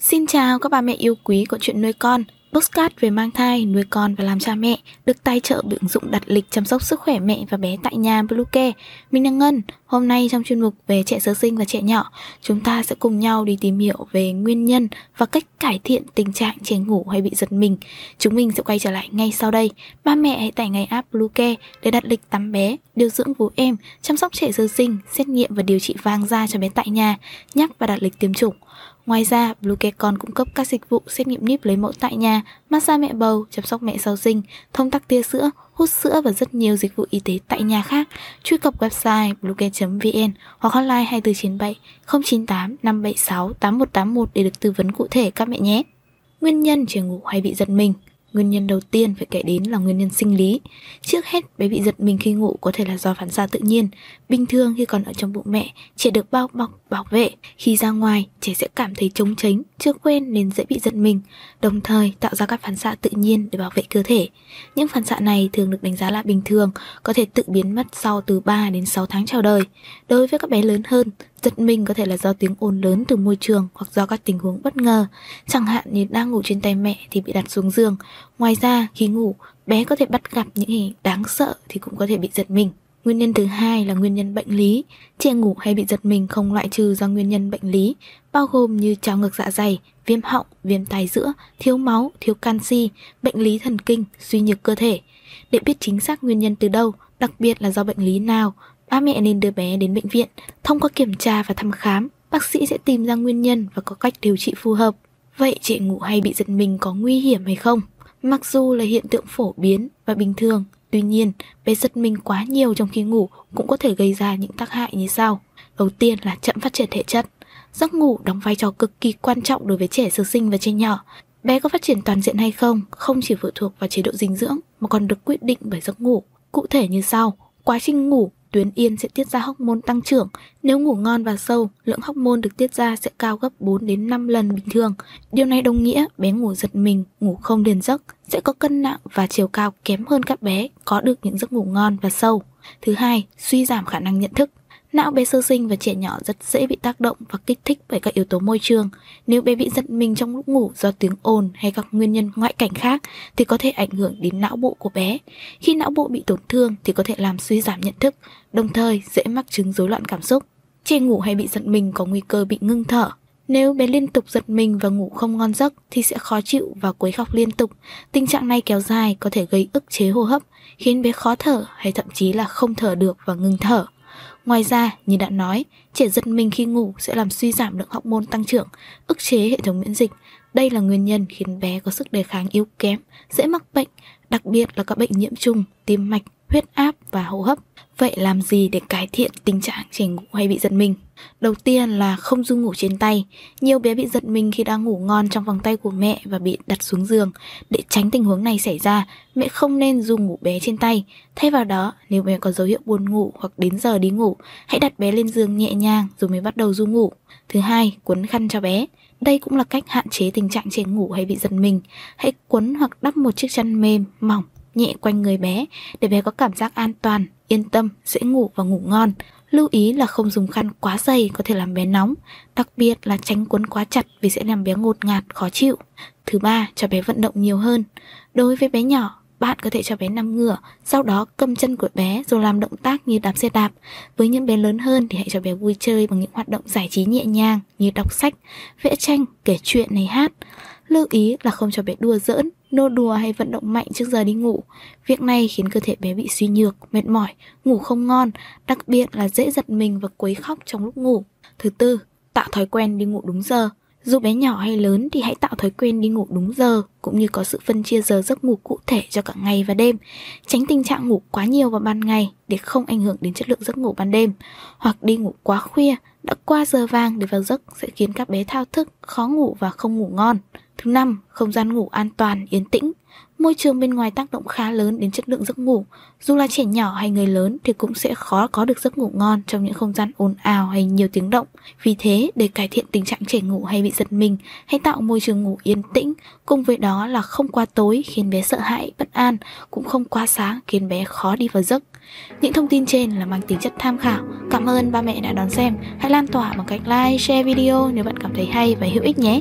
Xin chào các bà mẹ yêu quý của chuyện nuôi con. Postcard về mang thai, nuôi con và làm cha mẹ được tài trợ bởi ứng dụng đặt lịch chăm sóc sức khỏe mẹ và bé tại nhà Bluecare. Mình là Ngân. Hôm nay trong chuyên mục về trẻ sơ sinh và trẻ nhỏ, chúng ta sẽ cùng nhau đi tìm hiểu về nguyên nhân và cách cải thiện tình trạng trẻ ngủ hay bị giật mình. Chúng mình sẽ quay trở lại ngay sau đây. Ba mẹ hãy tải ngay app Bluecare để đặt lịch tắm bé, điều dưỡng vú em, chăm sóc trẻ sơ sinh, xét nghiệm và điều trị vàng da cho bé tại nhà, nhắc và đặt lịch tiêm chủng. Ngoài ra, Bluecare còn cung cấp các dịch vụ xét nghiệm níp lấy mẫu tại nhà, massage mẹ bầu, chăm sóc mẹ sau sinh, thông tắc tia sữa, hút sữa và rất nhiều dịch vụ y tế tại nhà khác. Truy cập website bluecare.vn hoặc hotline 2497 098 576 8181 để được tư vấn cụ thể các mẹ nhé. Nguyên nhân trẻ ngủ hay bị giật mình Nguyên nhân đầu tiên phải kể đến là nguyên nhân sinh lý. Trước hết, bé bị giật mình khi ngủ có thể là do phản xạ tự nhiên. Bình thường khi còn ở trong bụng mẹ, trẻ được bao bọc, bảo vệ. Khi ra ngoài, trẻ sẽ cảm thấy trống tránh, chưa quen nên dễ bị giật mình, đồng thời tạo ra các phản xạ tự nhiên để bảo vệ cơ thể. Những phản xạ này thường được đánh giá là bình thường, có thể tự biến mất sau từ 3 đến 6 tháng chào đời. Đối với các bé lớn hơn, Giật mình có thể là do tiếng ồn lớn từ môi trường hoặc do các tình huống bất ngờ, chẳng hạn như đang ngủ trên tay mẹ thì bị đặt xuống giường. Ngoài ra, khi ngủ, bé có thể bắt gặp những hình đáng sợ thì cũng có thể bị giật mình. Nguyên nhân thứ hai là nguyên nhân bệnh lý. Trẻ ngủ hay bị giật mình không loại trừ do nguyên nhân bệnh lý, bao gồm như trào ngược dạ dày, viêm họng, viêm tai giữa, thiếu máu, thiếu canxi, bệnh lý thần kinh, suy nhược cơ thể. Để biết chính xác nguyên nhân từ đâu, đặc biệt là do bệnh lý nào, ba mẹ nên đưa bé đến bệnh viện. Thông qua kiểm tra và thăm khám, bác sĩ sẽ tìm ra nguyên nhân và có cách điều trị phù hợp. Vậy trẻ ngủ hay bị giật mình có nguy hiểm hay không? Mặc dù là hiện tượng phổ biến và bình thường, tuy nhiên bé giật mình quá nhiều trong khi ngủ cũng có thể gây ra những tác hại như sau. Đầu tiên là chậm phát triển thể chất. Giấc ngủ đóng vai trò cực kỳ quan trọng đối với trẻ sơ sinh và trẻ nhỏ. Bé có phát triển toàn diện hay không không chỉ phụ thuộc vào chế độ dinh dưỡng mà còn được quyết định bởi giấc ngủ. Cụ thể như sau, quá trình ngủ tuyến yên sẽ tiết ra hormone tăng trưởng. Nếu ngủ ngon và sâu, lượng hormone được tiết ra sẽ cao gấp 4 đến 5 lần bình thường. Điều này đồng nghĩa bé ngủ giật mình, ngủ không liền giấc, sẽ có cân nặng và chiều cao kém hơn các bé có được những giấc ngủ ngon và sâu. Thứ hai, suy giảm khả năng nhận thức. Não bé sơ sinh và trẻ nhỏ rất dễ bị tác động và kích thích bởi các yếu tố môi trường. Nếu bé bị giật mình trong lúc ngủ do tiếng ồn hay các nguyên nhân ngoại cảnh khác thì có thể ảnh hưởng đến não bộ của bé. Khi não bộ bị tổn thương thì có thể làm suy giảm nhận thức, đồng thời dễ mắc chứng rối loạn cảm xúc. Trẻ ngủ hay bị giật mình có nguy cơ bị ngưng thở. Nếu bé liên tục giật mình và ngủ không ngon giấc thì sẽ khó chịu và quấy khóc liên tục. Tình trạng này kéo dài có thể gây ức chế hô hấp, khiến bé khó thở hay thậm chí là không thở được và ngừng thở. Ngoài ra, như đã nói, trẻ giật mình khi ngủ sẽ làm suy giảm lượng hormone tăng trưởng, ức chế hệ thống miễn dịch. Đây là nguyên nhân khiến bé có sức đề kháng yếu kém, dễ mắc bệnh, đặc biệt là các bệnh nhiễm trùng, tim mạch, huyết áp và hô hấp. Vậy làm gì để cải thiện tình trạng trẻ ngủ hay bị giật mình? Đầu tiên là không du ngủ trên tay. Nhiều bé bị giật mình khi đang ngủ ngon trong vòng tay của mẹ và bị đặt xuống giường. Để tránh tình huống này xảy ra, mẹ không nên du ngủ bé trên tay. Thay vào đó, nếu bé có dấu hiệu buồn ngủ hoặc đến giờ đi ngủ, hãy đặt bé lên giường nhẹ nhàng rồi mới bắt đầu du ngủ. Thứ hai, quấn khăn cho bé. Đây cũng là cách hạn chế tình trạng trẻ ngủ hay bị giật mình. Hãy quấn hoặc đắp một chiếc chăn mềm, mỏng, nhẹ quanh người bé để bé có cảm giác an toàn, yên tâm, dễ ngủ và ngủ ngon. Lưu ý là không dùng khăn quá dày có thể làm bé nóng, đặc biệt là tránh quấn quá chặt vì sẽ làm bé ngột ngạt, khó chịu. Thứ ba, cho bé vận động nhiều hơn. Đối với bé nhỏ, bạn có thể cho bé nằm ngửa, sau đó cầm chân của bé rồi làm động tác như đạp xe đạp. Với những bé lớn hơn thì hãy cho bé vui chơi bằng những hoạt động giải trí nhẹ nhàng như đọc sách, vẽ tranh, kể chuyện này hát. Lưu ý là không cho bé đùa giỡn, nô đùa hay vận động mạnh trước giờ đi ngủ. Việc này khiến cơ thể bé bị suy nhược, mệt mỏi, ngủ không ngon, đặc biệt là dễ giật mình và quấy khóc trong lúc ngủ. Thứ tư, tạo thói quen đi ngủ đúng giờ. Dù bé nhỏ hay lớn thì hãy tạo thói quen đi ngủ đúng giờ cũng như có sự phân chia giờ giấc ngủ cụ thể cho cả ngày và đêm. Tránh tình trạng ngủ quá nhiều vào ban ngày để không ảnh hưởng đến chất lượng giấc ngủ ban đêm hoặc đi ngủ quá khuya đã qua giờ vàng để vào giấc sẽ khiến các bé thao thức, khó ngủ và không ngủ ngon. Thứ năm, không gian ngủ an toàn, yên tĩnh. Môi trường bên ngoài tác động khá lớn đến chất lượng giấc ngủ. Dù là trẻ nhỏ hay người lớn thì cũng sẽ khó có được giấc ngủ ngon trong những không gian ồn ào hay nhiều tiếng động. Vì thế, để cải thiện tình trạng trẻ ngủ hay bị giật mình, hãy tạo môi trường ngủ yên tĩnh, cùng với đó là không quá tối khiến bé sợ hãi, bất an, cũng không quá sáng khiến bé khó đi vào giấc. Những thông tin trên là mang tính chất tham khảo. Cảm ơn ba mẹ đã đón xem. Hãy lan tỏa bằng cách like, share video nếu bạn cảm thấy hay và hữu ích nhé.